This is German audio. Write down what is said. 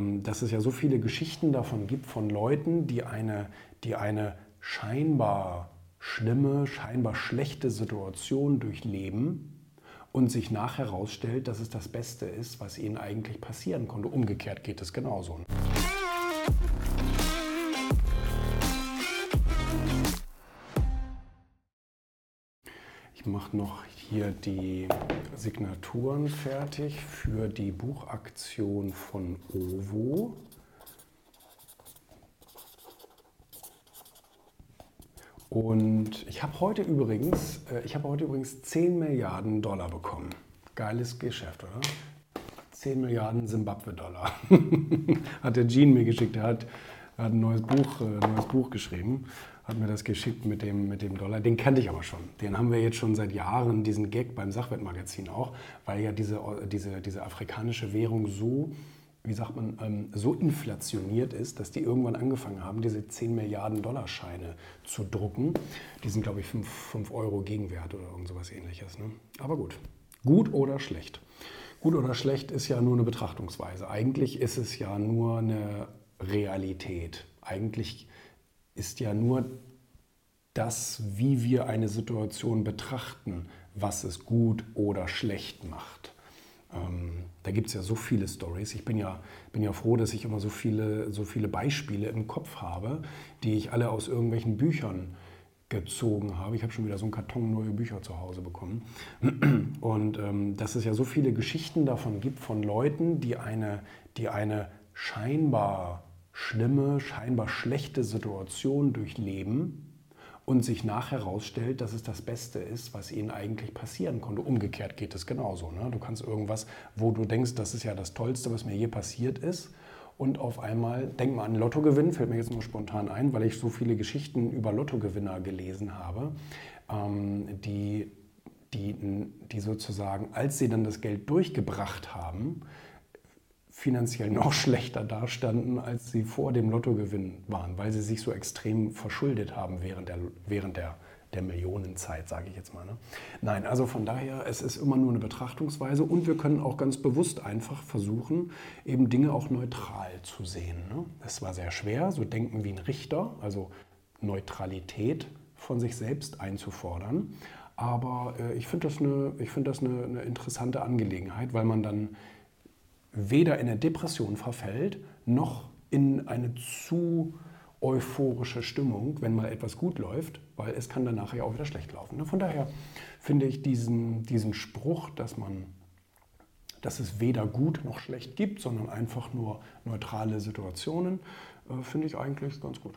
ähm, dass es ja so viele Geschichten davon gibt von Leuten, die eine, die eine scheinbar schlimme, scheinbar schlechte Situation durchleben und sich nachher herausstellt, dass es das Beste ist, was ihnen eigentlich passieren konnte. Umgekehrt geht es genauso. Ich mache noch hier die Signaturen fertig für die Buchaktion von OVO. Und ich habe heute übrigens, äh, ich habe heute übrigens 10 Milliarden Dollar bekommen. Geiles Geschäft, oder? 10 Milliarden Zimbabwe-Dollar. hat der Gene mir geschickt. Er hat, er hat ein neues Buch, äh, neues Buch geschrieben hat mir das geschickt mit dem, mit dem Dollar. Den kannte ich aber schon. Den haben wir jetzt schon seit Jahren, diesen Gag beim Sachwertmagazin auch, weil ja diese, diese, diese afrikanische Währung so, wie sagt man, ähm, so inflationiert ist, dass die irgendwann angefangen haben, diese 10 Milliarden Dollar Scheine zu drucken. Die sind, glaube ich, 5, 5 Euro Gegenwert oder irgend sowas ähnliches. Ne? Aber gut. Gut oder schlecht? Gut oder schlecht ist ja nur eine Betrachtungsweise. Eigentlich ist es ja nur eine Realität. Eigentlich ist ja nur das, wie wir eine Situation betrachten, was es gut oder schlecht macht. Ähm, da gibt es ja so viele Stories. Ich bin ja, bin ja froh, dass ich immer so viele, so viele Beispiele im Kopf habe, die ich alle aus irgendwelchen Büchern gezogen habe. Ich habe schon wieder so einen Karton neue Bücher zu Hause bekommen. Und ähm, dass es ja so viele Geschichten davon gibt, von Leuten, die eine, die eine scheinbar schlimme, scheinbar schlechte Situation durchleben und sich nachher herausstellt, dass es das Beste ist, was ihnen eigentlich passieren konnte. Umgekehrt geht es genauso. Ne? Du kannst irgendwas, wo du denkst, das ist ja das Tollste, was mir je passiert ist. Und auf einmal, denk mal an Lottogewinn, fällt mir jetzt nur spontan ein, weil ich so viele Geschichten über Lottogewinner gelesen habe, ähm, die, die, die sozusagen, als sie dann das Geld durchgebracht haben, finanziell noch schlechter dastanden, als sie vor dem Lottogewinn waren, weil sie sich so extrem verschuldet haben während der, während der, der Millionenzeit, sage ich jetzt mal. Ne? Nein, also von daher, es ist immer nur eine Betrachtungsweise und wir können auch ganz bewusst einfach versuchen, eben Dinge auch neutral zu sehen. Ne? Es war sehr schwer, so denken wie ein Richter, also Neutralität von sich selbst einzufordern. Aber äh, ich finde das, eine, find das eine, eine interessante Angelegenheit, weil man dann weder in eine Depression verfällt, noch in eine zu euphorische Stimmung, wenn mal etwas gut läuft, weil es kann dann nachher ja auch wieder schlecht laufen. Ne? Von daher finde ich diesen, diesen Spruch, dass man dass es weder gut noch schlecht gibt, sondern einfach nur neutrale Situationen, äh, finde ich eigentlich ganz gut.